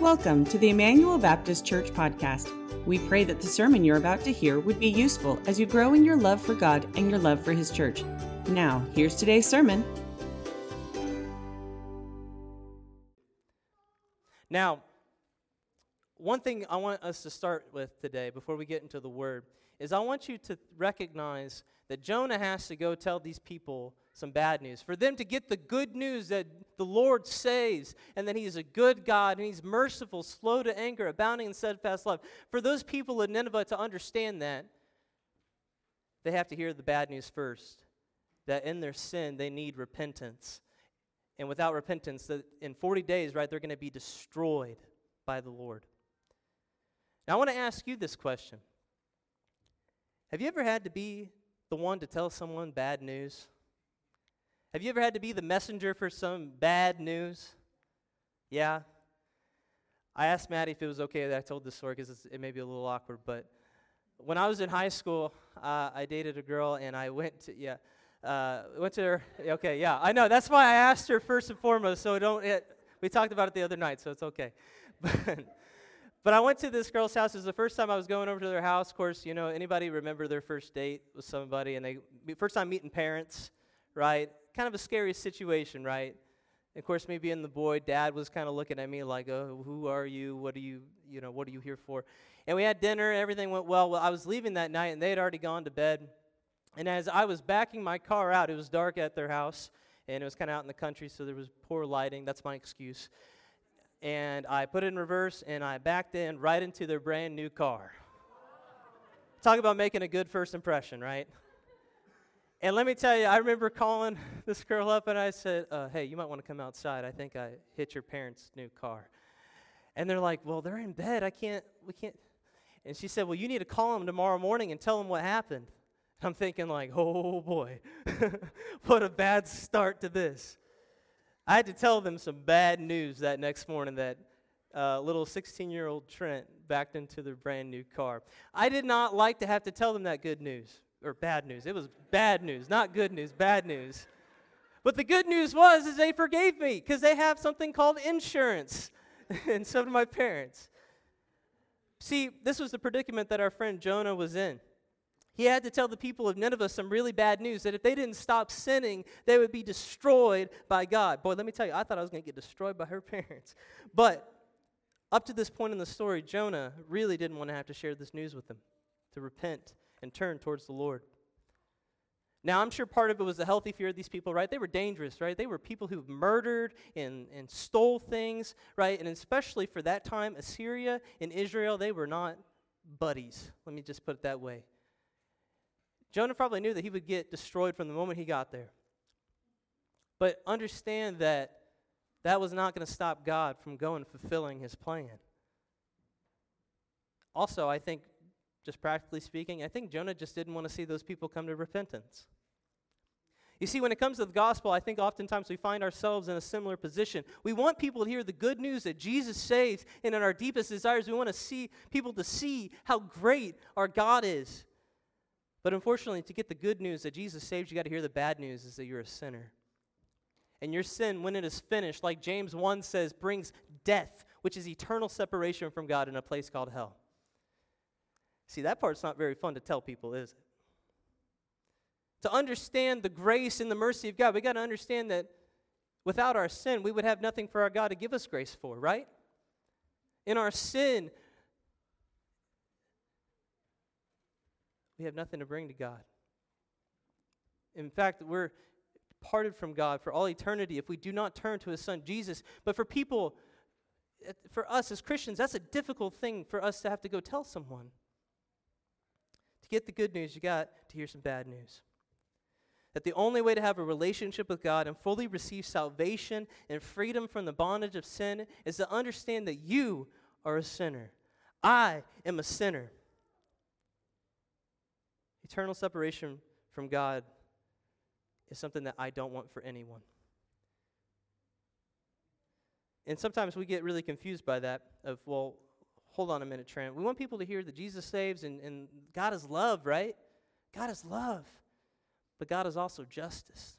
Welcome to the Immanuel Baptist Church podcast. We pray that the sermon you're about to hear would be useful as you grow in your love for God and your love for His church. Now, here's today's sermon. Now, one thing I want us to start with today before we get into the word is I want you to recognize that Jonah has to go tell these people some bad news. For them to get the good news that the Lord saves and that He is a good God and He's merciful, slow to anger, abounding in steadfast love. For those people in Nineveh to understand that, they have to hear the bad news first that in their sin they need repentance. And without repentance, that in 40 days, right, they're going to be destroyed by the Lord. Now, I want to ask you this question Have you ever had to be the one to tell someone bad news? Have you ever had to be the messenger for some bad news? Yeah. I asked Maddie if it was okay that I told this story because it may be a little awkward, but when I was in high school, uh, I dated a girl and I went to, yeah, uh, went to her, okay, yeah, I know. That's why I asked her first and foremost, so don't, it, we talked about it the other night, so it's okay. But, but I went to this girl's house. It was the first time I was going over to their house. Of course, you know, anybody remember their first date with somebody and they, first time meeting parents, right? Kind of a scary situation, right? Of course, me being the boy, dad was kind of looking at me like, oh, who are you? What are you, you know, what are you here for? And we had dinner, everything went well. Well, I was leaving that night and they had already gone to bed. And as I was backing my car out, it was dark at their house and it was kind of out in the country, so there was poor lighting. That's my excuse. And I put it in reverse and I backed in right into their brand new car. Talk about making a good first impression, right? And let me tell you, I remember calling this girl up and I said, uh, Hey, you might want to come outside. I think I hit your parents' new car. And they're like, Well, they're in bed. I can't, we can't. And she said, Well, you need to call them tomorrow morning and tell them what happened. I'm thinking, like, oh boy, what a bad start to this. I had to tell them some bad news that next morning that uh, little 16 year old Trent backed into their brand new car. I did not like to have to tell them that good news or bad news. It was bad news, not good news, bad news. But the good news was is they forgave me because they have something called insurance. and so do my parents. See, this was the predicament that our friend Jonah was in. He had to tell the people of Nineveh some really bad news that if they didn't stop sinning, they would be destroyed by God. Boy, let me tell you, I thought I was going to get destroyed by her parents. But up to this point in the story, Jonah really didn't want to have to share this news with them, to repent and turn towards the Lord. Now, I'm sure part of it was the healthy fear of these people, right? They were dangerous, right? They were people who murdered and, and stole things, right? And especially for that time, Assyria and Israel, they were not buddies. Let me just put it that way. Jonah probably knew that he would get destroyed from the moment he got there. But understand that that was not going to stop God from going fulfilling his plan. Also, I think just practically speaking, I think Jonah just didn't want to see those people come to repentance. You see, when it comes to the gospel, I think oftentimes we find ourselves in a similar position. We want people to hear the good news that Jesus saves, and in our deepest desires, we want to see people to see how great our God is. But unfortunately, to get the good news that Jesus saves, you got to hear the bad news is that you're a sinner. And your sin, when it is finished, like James 1 says, brings death, which is eternal separation from God in a place called hell. See, that part's not very fun to tell people, is it? To understand the grace and the mercy of God, we got to understand that without our sin, we would have nothing for our God to give us grace for, right? In our sin, we have nothing to bring to God. In fact, we're parted from God for all eternity if we do not turn to His Son, Jesus. But for people, for us as Christians, that's a difficult thing for us to have to go tell someone. Get the good news, you got to hear some bad news. That the only way to have a relationship with God and fully receive salvation and freedom from the bondage of sin is to understand that you are a sinner. I am a sinner. Eternal separation from God is something that I don't want for anyone. And sometimes we get really confused by that of, well, hold on a minute, Trent. We want people to hear that Jesus saves and, and God is love, right? God is love. But God is also justice.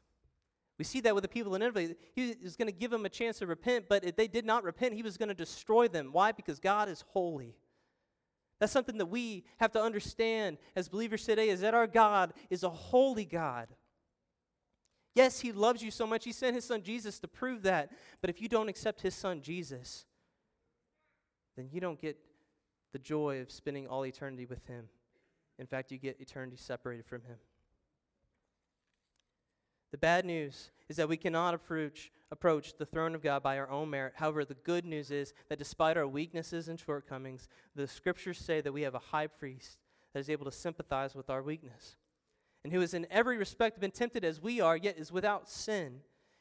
We see that with the people in Nineveh. He was going to give them a chance to repent, but if they did not repent, he was going to destroy them. Why? Because God is holy. That's something that we have to understand as believers today is that our God is a holy God. Yes, he loves you so much. He sent his son Jesus to prove that. But if you don't accept his son Jesus, then you don't get the joy of spending all eternity with him. In fact, you get eternity separated from him. The bad news is that we cannot approach, approach the throne of God by our own merit. However, the good news is that despite our weaknesses and shortcomings, the scriptures say that we have a high priest that is able to sympathize with our weakness and who is in every respect been tempted as we are, yet is without sin.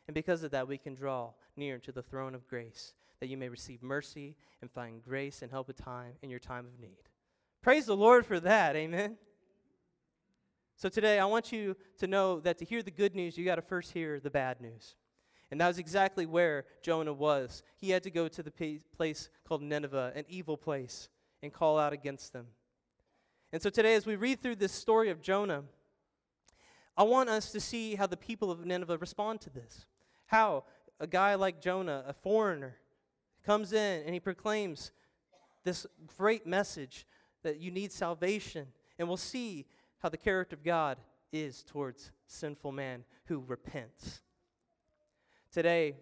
And because of that, we can draw near to the throne of grace, that you may receive mercy and find grace and help a time in your time of need. Praise the Lord for that. Amen. So today, I want you to know that to hear the good news, you got to first hear the bad news. And that was exactly where Jonah was. He had to go to the place called Nineveh, an evil place, and call out against them. And so today, as we read through this story of Jonah, I want us to see how the people of Nineveh respond to this. How a guy like Jonah, a foreigner, comes in and he proclaims this great message that you need salvation. And we'll see how the character of God is towards sinful man who repents. Today,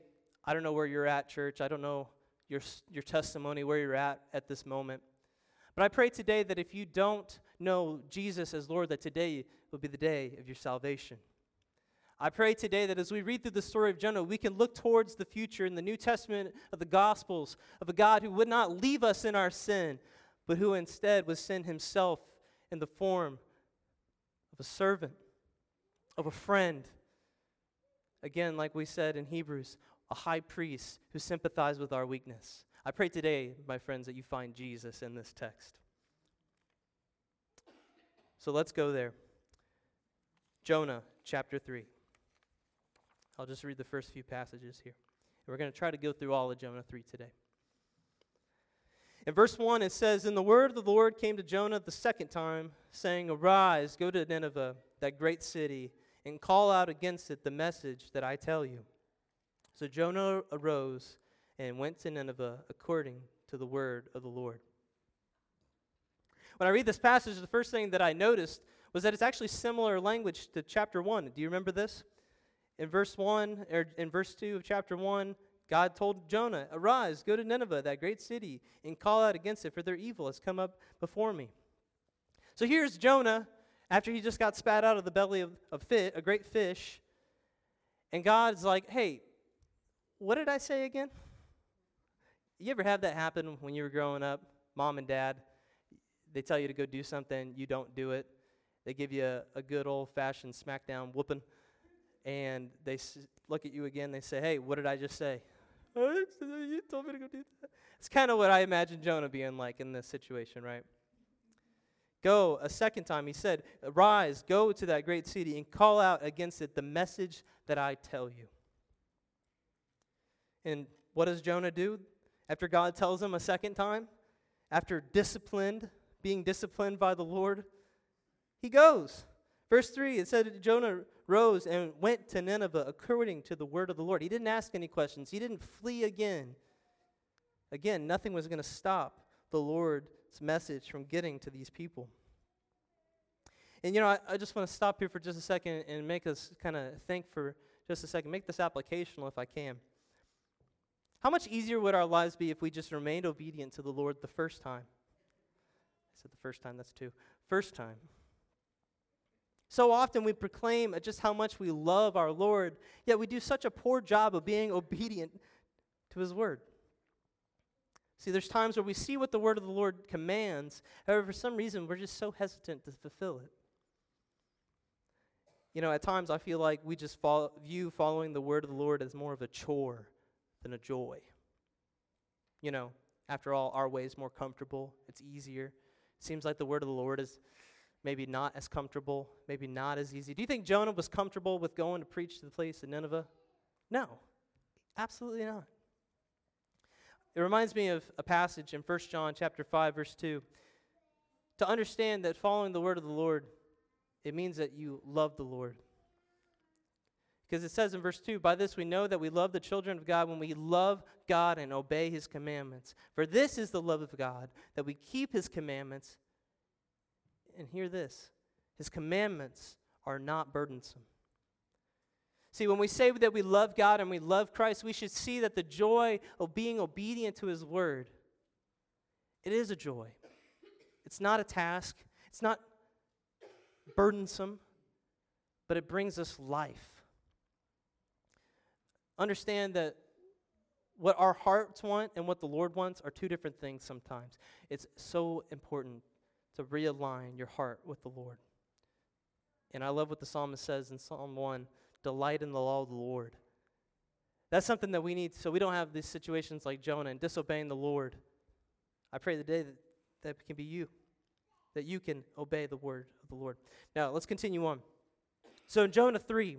I don't know where you're at, church. I don't know your, your testimony, where you're at at this moment. But I pray today that if you don't know Jesus as Lord, that today will be the day of your salvation. I pray today that as we read through the story of Jonah, we can look towards the future in the New Testament of the Gospels of a God who would not leave us in our sin, but who instead was send himself in the form of a servant, of a friend. Again, like we said in Hebrews, a high priest who sympathized with our weakness. I pray today, my friends, that you find Jesus in this text. So let's go there. Jonah chapter 3. I'll just read the first few passages here. We're going to try to go through all of Jonah 3 today. In verse 1, it says, And the word of the Lord came to Jonah the second time, saying, Arise, go to Nineveh, that great city, and call out against it the message that I tell you. So Jonah arose and went to Nineveh according to the word of the Lord. When I read this passage, the first thing that I noticed was that it's actually similar language to chapter 1. Do you remember this? In verse 1, or in verse 2 of chapter 1, God told Jonah, Arise, go to Nineveh, that great city, and call out against it, for their evil has come up before me. So here's Jonah, after he just got spat out of the belly of, of fit, a great fish, and God's like, Hey, what did I say again? You ever have that happen when you were growing up? Mom and dad, they tell you to go do something, you don't do it. They give you a, a good old fashioned smackdown whooping, and they look at you again. They say, Hey, what did I just say? you told me to go do that. It's kind of what I imagine Jonah being like in this situation, right? Go a second time. He said, Arise, go to that great city and call out against it the message that I tell you. And what does Jonah do after God tells him a second time? After disciplined, being disciplined by the Lord, he goes. Verse 3, it said Jonah rose and went to Nineveh according to the word of the Lord. He didn't ask any questions, he didn't flee again. Again, nothing was going to stop the Lord's message from getting to these people. And you know, I, I just want to stop here for just a second and make us kind of think for just a second, make this applicational if I can. How much easier would our lives be if we just remained obedient to the Lord the first time? I said the first time, that's two. First time. So often we proclaim just how much we love our Lord, yet we do such a poor job of being obedient to His word. See, there's times where we see what the word of the Lord commands, however, for some reason, we're just so hesitant to fulfill it. You know, at times I feel like we just follow, view following the word of the Lord as more of a chore than a joy. You know, after all, our way is more comfortable, it's easier. It seems like the word of the Lord is maybe not as comfortable, maybe not as easy. Do you think Jonah was comfortable with going to preach to the place in Nineveh? No, absolutely not. It reminds me of a passage in 1 John chapter 5 verse 2. To understand that following the word of the Lord, it means that you love the Lord. Because it says in verse 2 By this we know that we love the children of God when we love God and obey his commandments. For this is the love of God, that we keep his commandments. And hear this his commandments are not burdensome. See, when we say that we love God and we love Christ, we should see that the joy of being obedient to his word, it is a joy. It's not a task. It's not burdensome, but it brings us life understand that what our hearts want and what the Lord wants are two different things sometimes. It's so important to realign your heart with the Lord. And I love what the psalmist says in Psalm 1 delight in the law of the Lord. That's something that we need so we don't have these situations like Jonah and disobeying the Lord. I pray the day that that can be you, that you can obey the word of the Lord. Now, let's continue on. So in Jonah 3,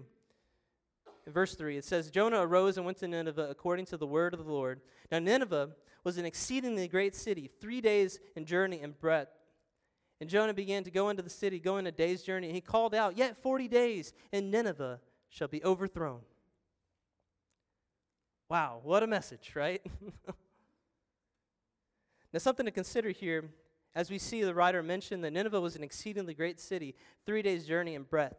in verse 3, it says, Jonah arose and went to Nineveh according to the word of the Lord. Now, Nineveh was an exceedingly great city, three days in journey and breadth. And Jonah began to go into the city, going a day's journey, and he called out, Yet 40 days, and Nineveh shall be overthrown. Wow, what a message, right? now, something to consider here as we see the writer mention that Nineveh was an exceedingly great city, three days' journey in breadth.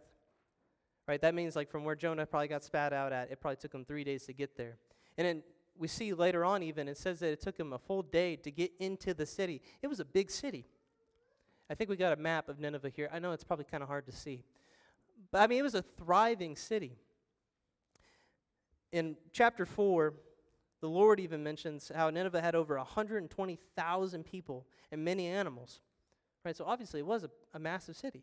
Right? That means like from where Jonah probably got spat out at, it probably took him three days to get there. And then we see later on even, it says that it took him a full day to get into the city. It was a big city. I think we got a map of Nineveh here. I know it's probably kind of hard to see. But I mean, it was a thriving city. In chapter 4, the Lord even mentions how Nineveh had over 120,000 people and many animals. Right? So obviously, it was a, a massive city.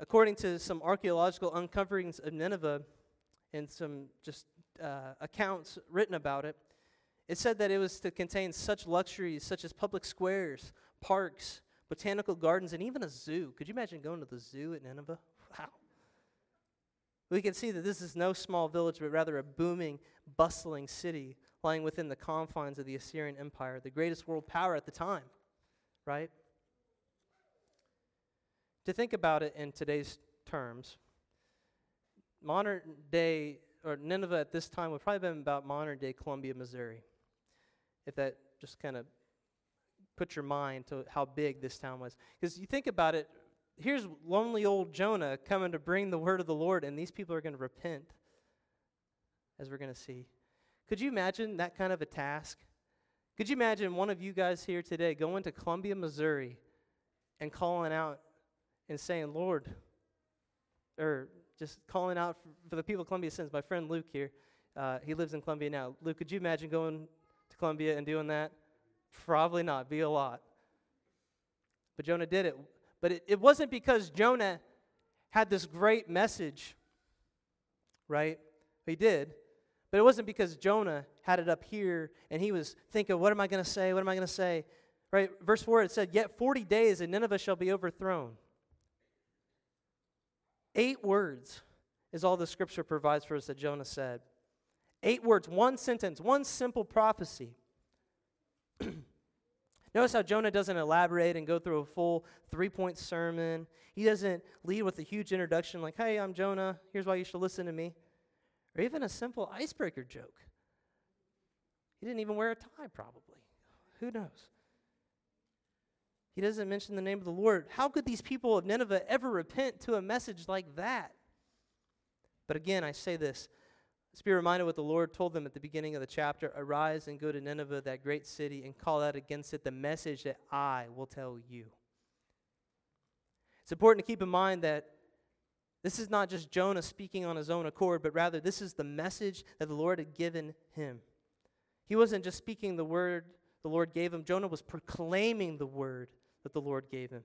According to some archaeological uncoverings of Nineveh and some just uh, accounts written about it, it said that it was to contain such luxuries such as public squares, parks, botanical gardens, and even a zoo. Could you imagine going to the zoo at Nineveh? Wow. We can see that this is no small village, but rather a booming, bustling city lying within the confines of the Assyrian Empire, the greatest world power at the time, right? to think about it in today's terms, modern day, or Nineveh at this time would probably have been about modern day Columbia, Missouri. If that just kind of put your mind to how big this town was. Because you think about it, here's lonely old Jonah coming to bring the word of the Lord, and these people are going to repent, as we're going to see. Could you imagine that kind of a task? Could you imagine one of you guys here today going to Columbia, Missouri, and calling out and saying, Lord, or just calling out for, for the people of Columbia sins. My friend Luke here, uh, he lives in Columbia now. Luke, could you imagine going to Columbia and doing that? Probably not, be a lot. But Jonah did it. But it, it wasn't because Jonah had this great message, right? He did. But it wasn't because Jonah had it up here and he was thinking, what am I going to say? What am I going to say? Right? Verse 4, it said, Yet 40 days and Nineveh shall be overthrown. Eight words is all the scripture provides for us that Jonah said. Eight words, one sentence, one simple prophecy. Notice how Jonah doesn't elaborate and go through a full three point sermon. He doesn't lead with a huge introduction like, hey, I'm Jonah, here's why you should listen to me. Or even a simple icebreaker joke. He didn't even wear a tie, probably. Who knows? He doesn't mention the name of the Lord. How could these people of Nineveh ever repent to a message like that? But again, I say this. Let's be reminded what the Lord told them at the beginning of the chapter Arise and go to Nineveh, that great city, and call out against it the message that I will tell you. It's important to keep in mind that this is not just Jonah speaking on his own accord, but rather this is the message that the Lord had given him. He wasn't just speaking the word the Lord gave him, Jonah was proclaiming the word that the Lord gave him.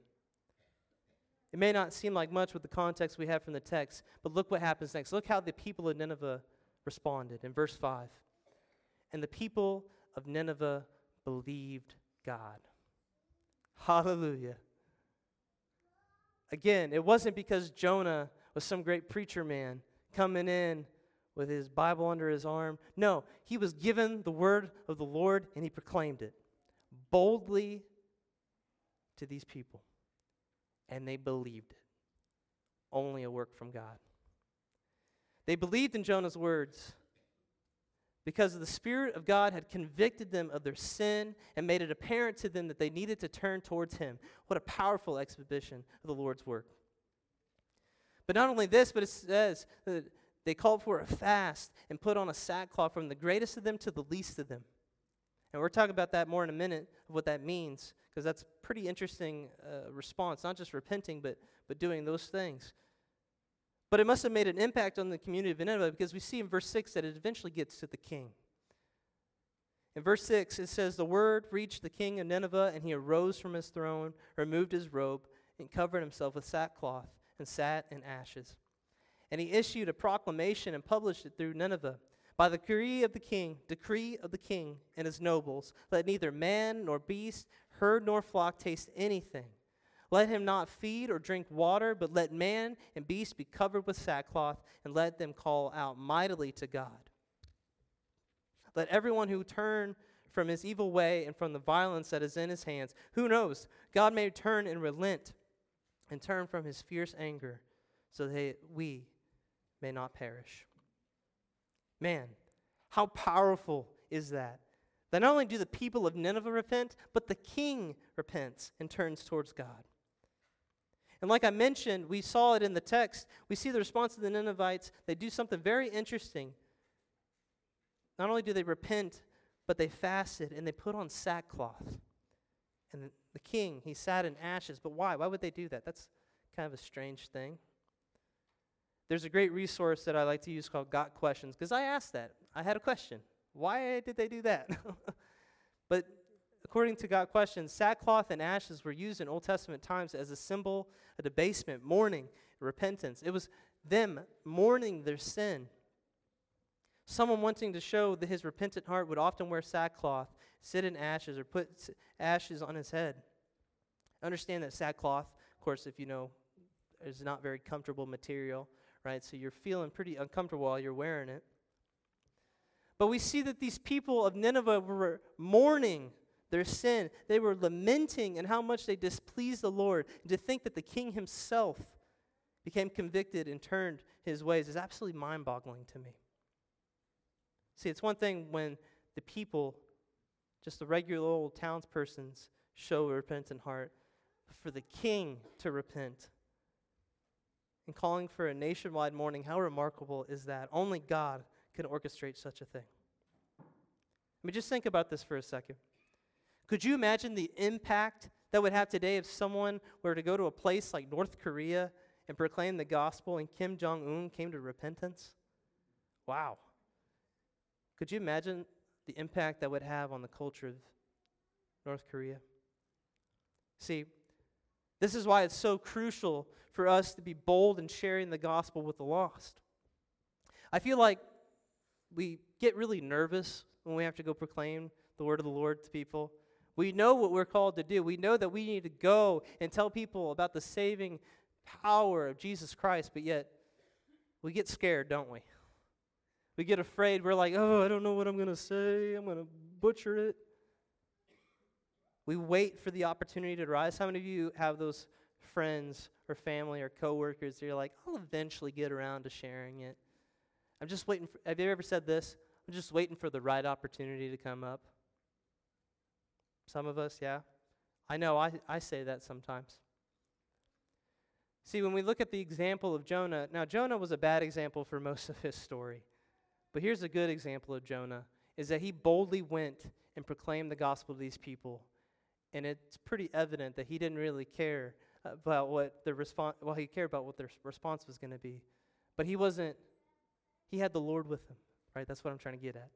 It may not seem like much with the context we have from the text, but look what happens next. Look how the people of Nineveh responded in verse 5. And the people of Nineveh believed God. Hallelujah. Again, it wasn't because Jonah was some great preacher man coming in with his Bible under his arm. No, he was given the word of the Lord and he proclaimed it boldly to these people, and they believed it. Only a work from God. They believed in Jonah's words because the Spirit of God had convicted them of their sin and made it apparent to them that they needed to turn towards Him. What a powerful exhibition of the Lord's work. But not only this, but it says that they called for a fast and put on a sackcloth from the greatest of them to the least of them. And we're talking about that more in a minute of what that means, because that's pretty interesting uh, response, not just repenting, but, but doing those things. But it must have made an impact on the community of Nineveh because we see in verse 6 that it eventually gets to the king. In verse 6, it says, The word reached the king of Nineveh, and he arose from his throne, removed his robe, and covered himself with sackcloth, and sat in ashes. And he issued a proclamation and published it through Nineveh. By the decree of the king, decree of the king and his nobles, let neither man nor beast, herd nor flock taste anything let him not feed or drink water, but let man and beast be covered with sackcloth, and let them call out mightily to God. Let everyone who turn from his evil way and from the violence that is in his hands, who knows, God may turn and relent and turn from his fierce anger, so that we may not perish. Man, how powerful is that? That not only do the people of Nineveh repent, but the king repents and turns towards God. And like I mentioned, we saw it in the text. We see the response of the Ninevites. They do something very interesting. Not only do they repent, but they fasted and they put on sackcloth. And the king, he sat in ashes. But why? Why would they do that? That's kind of a strange thing. There's a great resource that I like to use called Got Questions because I asked that. I had a question. Why did they do that? but according to Got Questions, sackcloth and ashes were used in Old Testament times as a symbol a debasement, mourning, repentance. It was them mourning their sin. Someone wanting to show that his repentant heart would often wear sackcloth, sit in ashes, or put ashes on his head. Understand that sackcloth, of course, if you know, is not very comfortable material, right? So you're feeling pretty uncomfortable while you're wearing it. But we see that these people of Nineveh were mourning their sin. They were lamenting and how much they displeased the Lord. And to think that the king himself became convicted and turned his ways is absolutely mind boggling to me. See, it's one thing when the people, just the regular old townspersons, show a repentant heart, for the king to repent and calling for a nationwide mourning, how remarkable is that? Only God can orchestrate such a thing. I mean, just think about this for a second. Could you imagine the impact that would have today if someone were to go to a place like North Korea and proclaim the gospel and Kim Jong un came to repentance? Wow. Could you imagine the impact that would have on the culture of North Korea? See, this is why it's so crucial for us to be bold in sharing the gospel with the lost. I feel like we get really nervous when we have to go proclaim the word of the Lord to people. We know what we're called to do. We know that we need to go and tell people about the saving power of Jesus Christ, but yet we get scared, don't we? We get afraid. We're like, oh, I don't know what I'm going to say. I'm going to butcher it. We wait for the opportunity to rise. How many of you have those friends or family or coworkers that you're like, I'll eventually get around to sharing it? I'm just waiting for, have you ever said this? I'm just waiting for the right opportunity to come up. Some of us, yeah. I know, I, I say that sometimes. See, when we look at the example of Jonah, now Jonah was a bad example for most of his story. But here's a good example of Jonah is that he boldly went and proclaimed the gospel to these people. And it's pretty evident that he didn't really care about what the response well he cared about what their response was going to be. But he wasn't he had the Lord with him, right? That's what I'm trying to get at.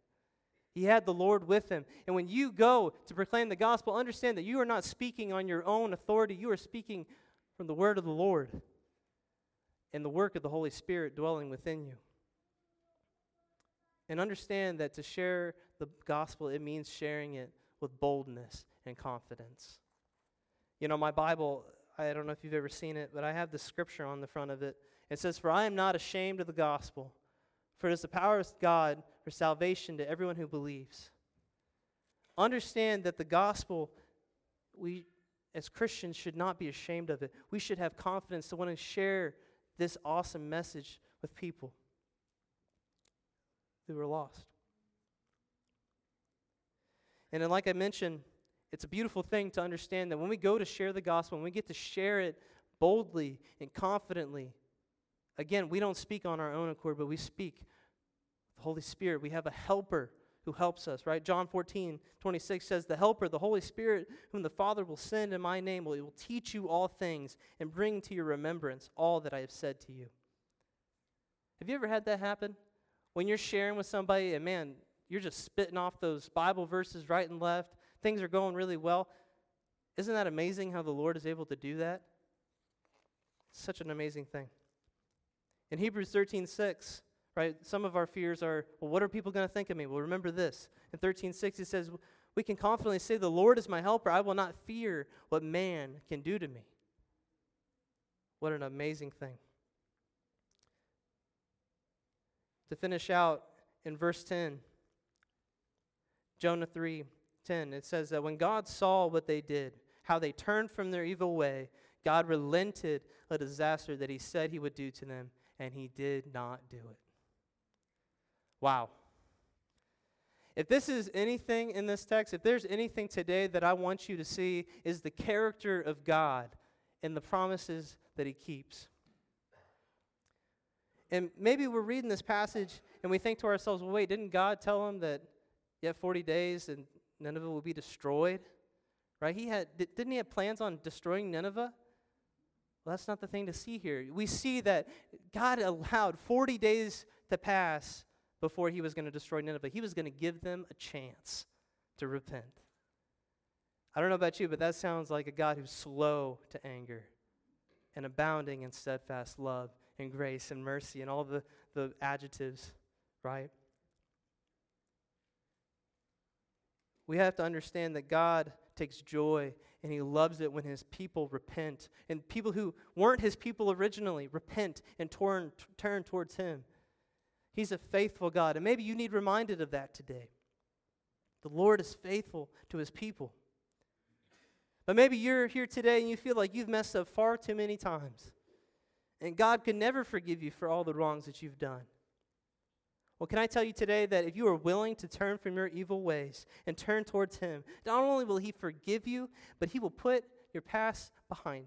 He had the Lord with him. And when you go to proclaim the gospel, understand that you are not speaking on your own authority. You are speaking from the word of the Lord and the work of the Holy Spirit dwelling within you. And understand that to share the gospel, it means sharing it with boldness and confidence. You know, my Bible, I don't know if you've ever seen it, but I have the scripture on the front of it. It says, For I am not ashamed of the gospel, for it is the power of God for salvation to everyone who believes. Understand that the gospel, we as Christians should not be ashamed of it. We should have confidence to want to share this awesome message with people. who were lost. And then, like I mentioned, it's a beautiful thing to understand that when we go to share the gospel, when we get to share it boldly and confidently, again, we don't speak on our own accord, but we speak Holy Spirit. We have a helper who helps us, right? John 14, 26 says, The Helper, the Holy Spirit, whom the Father will send in my name, will, will teach you all things and bring to your remembrance all that I have said to you. Have you ever had that happen? When you're sharing with somebody and man, you're just spitting off those Bible verses right and left, things are going really well. Isn't that amazing how the Lord is able to do that? Such an amazing thing. In Hebrews 13, 6, right, some of our fears are, well, what are people going to think of me? Well, remember this. In 13:6 it says, we can confidently say, The Lord is my helper. I will not fear what man can do to me. What an amazing thing. To finish out in verse 10, Jonah 3 10, it says that when God saw what they did, how they turned from their evil way, God relented a disaster that he said he would do to them, and he did not do it. Wow. If this is anything in this text, if there's anything today that I want you to see, is the character of God and the promises that he keeps. And maybe we're reading this passage and we think to ourselves, well, wait, didn't God tell him that you have 40 days and Nineveh will be destroyed? Right? He had, didn't he have plans on destroying Nineveh? Well, that's not the thing to see here. We see that God allowed 40 days to pass before he was going to destroy Nineveh. He was going to give them a chance to repent. I don't know about you, but that sounds like a God who's slow to anger and abounding in steadfast love and grace and mercy and all the, the adjectives, right? We have to understand that God takes joy and he loves it when his people repent. And people who weren't his people originally repent and turn, turn towards him. He's a faithful God. And maybe you need reminded of that today. The Lord is faithful to his people. But maybe you're here today and you feel like you've messed up far too many times. And God can never forgive you for all the wrongs that you've done. Well, can I tell you today that if you are willing to turn from your evil ways and turn towards Him, not only will He forgive you, but He will put your past behind.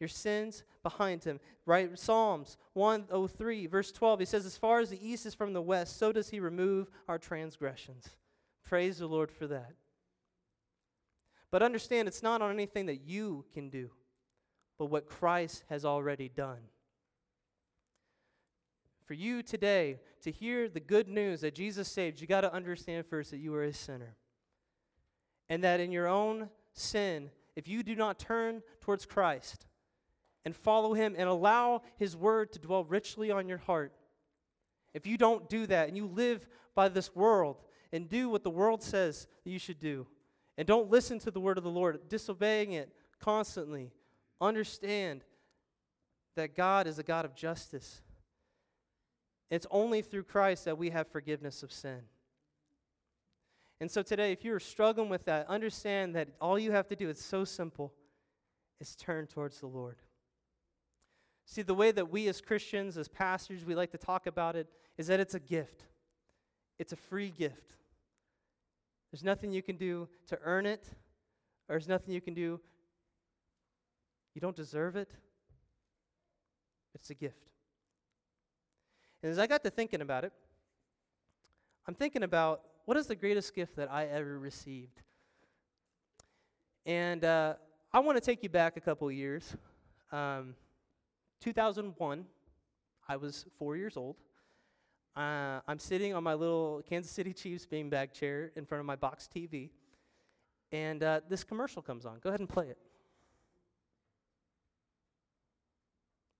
Your sins behind him. Right? Psalms 103, verse 12, he says, As far as the east is from the west, so does he remove our transgressions. Praise the Lord for that. But understand, it's not on anything that you can do but what Christ has already done. For you today to hear the good news that Jesus saved, you got to understand first that you are a sinner. And that in your own sin, if you do not turn towards Christ and follow Him and allow His word to dwell richly on your heart, if you don't do that and you live by this world and do what the world says that you should do, and don't listen to the word of the Lord, disobeying it constantly, understand that God is a God of justice. It's only through Christ that we have forgiveness of sin. And so today, if you're struggling with that, understand that all you have to do, it's so simple, is turn towards the Lord. See, the way that we as Christians, as pastors, we like to talk about it is that it's a gift. It's a free gift. There's nothing you can do to earn it, or there's nothing you can do you don't deserve it. It's a gift. And as I got to thinking about it, I'm thinking about what is the greatest gift that I ever received? And uh, I want to take you back a couple years. Um, 2001, I was four years old. Uh, I'm sitting on my little Kansas City Chiefs beanbag chair in front of my box TV, and uh, this commercial comes on. Go ahead and play it.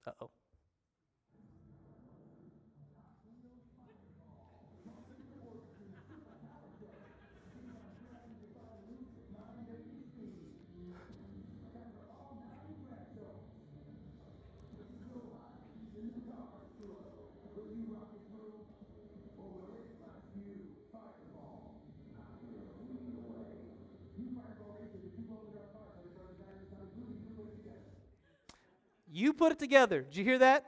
Uh oh. You put it together. Did you hear that?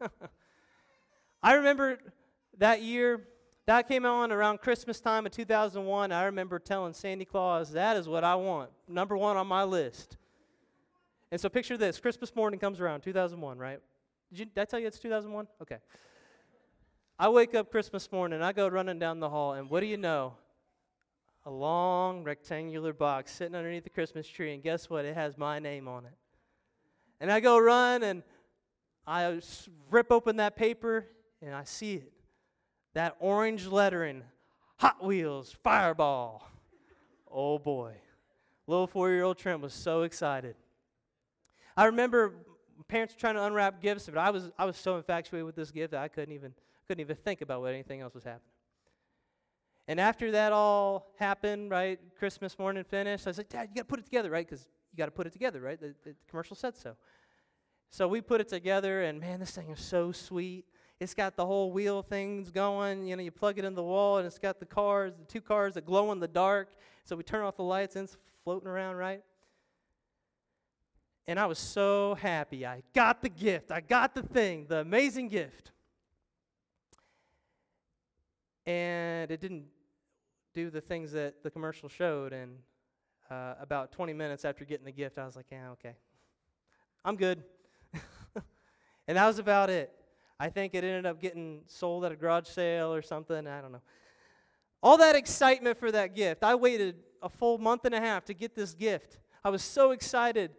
I remember that year, that came on around Christmas time of 2001. I remember telling Sandy Claus, that is what I want. Number one on my list. And so picture this Christmas morning comes around, 2001, right? Did, you, did I tell you it's 2001? Okay. I wake up Christmas morning, I go running down the hall, and what do you know? A long rectangular box sitting underneath the Christmas tree, and guess what? It has my name on it. And I go run, and I rip open that paper, and I see it. That orange lettering, Hot Wheels, Fireball. Oh boy. Little four year old Trent was so excited. I remember parents trying to unwrap gifts, but I was, I was so infatuated with this gift that I couldn't even, couldn't even think about what anything else was happening. And after that all happened, right, Christmas morning finished, I was like, Dad, you got to put it together, right? Because you got to put it together, right? The, the commercial said so. So we put it together, and man, this thing is so sweet. It's got the whole wheel things going. You know, you plug it in the wall, and it's got the cars, the two cars that glow in the dark. So we turn off the lights, and it's floating around, right? And I was so happy. I got the gift. I got the thing, the amazing gift. And it didn't do the things that the commercial showed. And uh, about 20 minutes after getting the gift, I was like, yeah, okay. I'm good. and that was about it. I think it ended up getting sold at a garage sale or something. I don't know. All that excitement for that gift. I waited a full month and a half to get this gift. I was so excited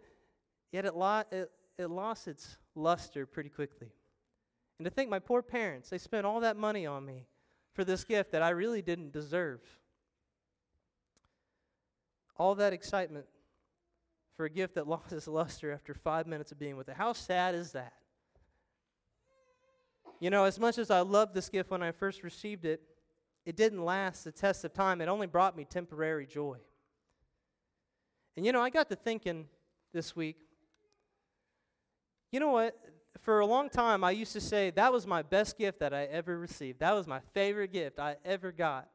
Yet it, lo- it, it lost its luster pretty quickly. And to think my poor parents, they spent all that money on me for this gift that I really didn't deserve. All that excitement for a gift that lost its luster after five minutes of being with it. How sad is that? You know, as much as I loved this gift when I first received it, it didn't last the test of time. It only brought me temporary joy. And you know, I got to thinking this week you know what? For a long time, I used to say that was my best gift that I ever received. That was my favorite gift I ever got.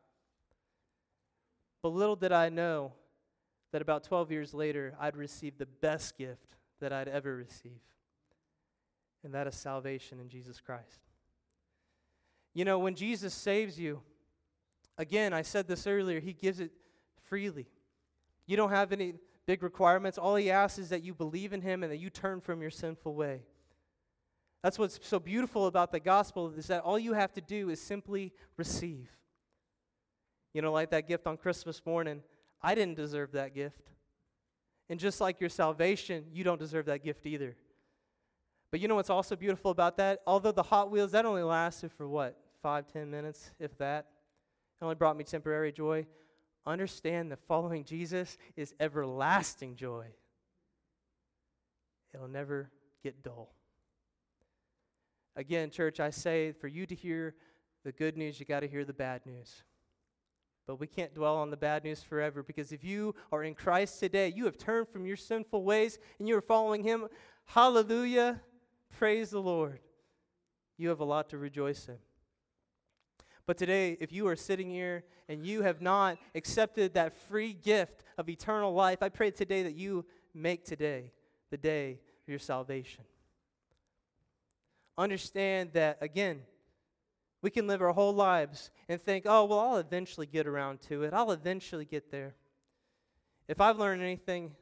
But little did I know that about 12 years later, I'd receive the best gift that I'd ever receive, and that is salvation in Jesus Christ. You know, when Jesus saves you, again, I said this earlier, he gives it freely. You don't have any big requirements. All he asks is that you believe in him and that you turn from your sinful way. That's what's so beautiful about the gospel is that all you have to do is simply receive. You know, like that gift on Christmas morning, I didn't deserve that gift. And just like your salvation, you don't deserve that gift either. But you know what's also beautiful about that? Although the Hot Wheels, that only lasted for what, five, ten minutes, if that? It only brought me temporary joy understand that following Jesus is everlasting joy. It'll never get dull. Again, church, I say for you to hear the good news, you got to hear the bad news. But we can't dwell on the bad news forever because if you are in Christ today, you have turned from your sinful ways and you are following Him. Hallelujah. Praise the Lord. You have a lot to rejoice in. But today, if you are sitting here and you have not accepted that free gift of eternal life, I pray today that you make today the day of your salvation. Understand that, again, we can live our whole lives and think, oh, well, I'll eventually get around to it. I'll eventually get there. If I've learned anything,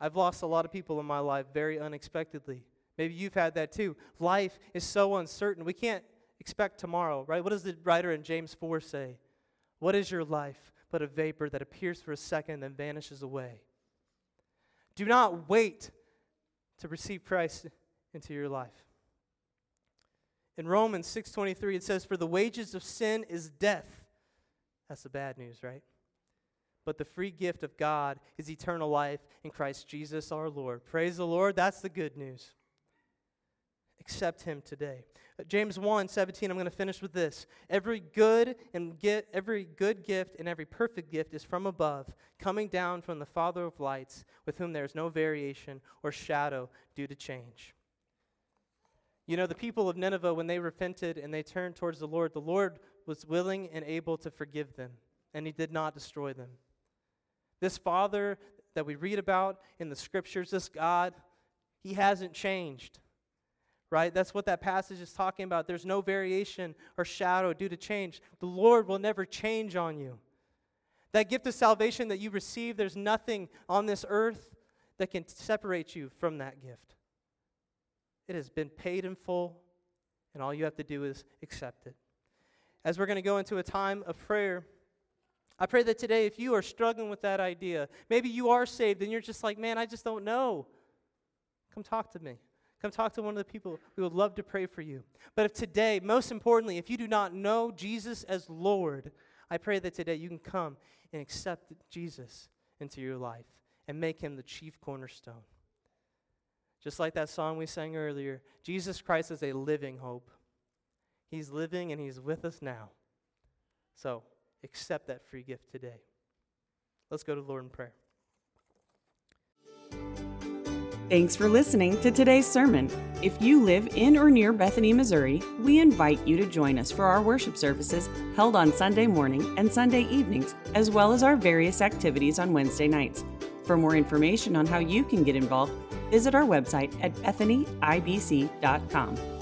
I've lost a lot of people in my life very unexpectedly. Maybe you've had that too. Life is so uncertain. We can't expect tomorrow, right? What does the writer in James 4 say? What is your life but a vapor that appears for a second and vanishes away? Do not wait to receive Christ into your life. In Romans 6:23 it says for the wages of sin is death. That's the bad news, right? But the free gift of God is eternal life in Christ Jesus our Lord. Praise the Lord, that's the good news. Accept him today. Uh, James 1 17, I'm going to finish with this. Every good and get every good gift and every perfect gift is from above, coming down from the Father of lights, with whom there is no variation or shadow due to change. You know, the people of Nineveh, when they repented and they turned towards the Lord, the Lord was willing and able to forgive them, and he did not destroy them. This Father that we read about in the scriptures, this God, he hasn't changed. right? That's what that passage is talking about. There's no variation or shadow due to change. The Lord will never change on you. That gift of salvation that you receive, there's nothing on this earth that can separate you from that gift. It has been paid in full, and all you have to do is accept it. As we're going to go into a time of prayer, I pray that today, if you are struggling with that idea, maybe you are saved and you're just like, man, I just don't know, come talk to me. Come talk to one of the people. We would love to pray for you. But if today, most importantly, if you do not know Jesus as Lord, I pray that today you can come and accept Jesus into your life and make him the chief cornerstone. Just like that song we sang earlier, Jesus Christ is a living hope. He's living and he's with us now. So accept that free gift today. Let's go to the Lord in prayer. Thanks for listening to today's sermon. If you live in or near Bethany, Missouri, we invite you to join us for our worship services held on Sunday morning and Sunday evenings, as well as our various activities on Wednesday nights. For more information on how you can get involved, visit our website at bethanyibc.com.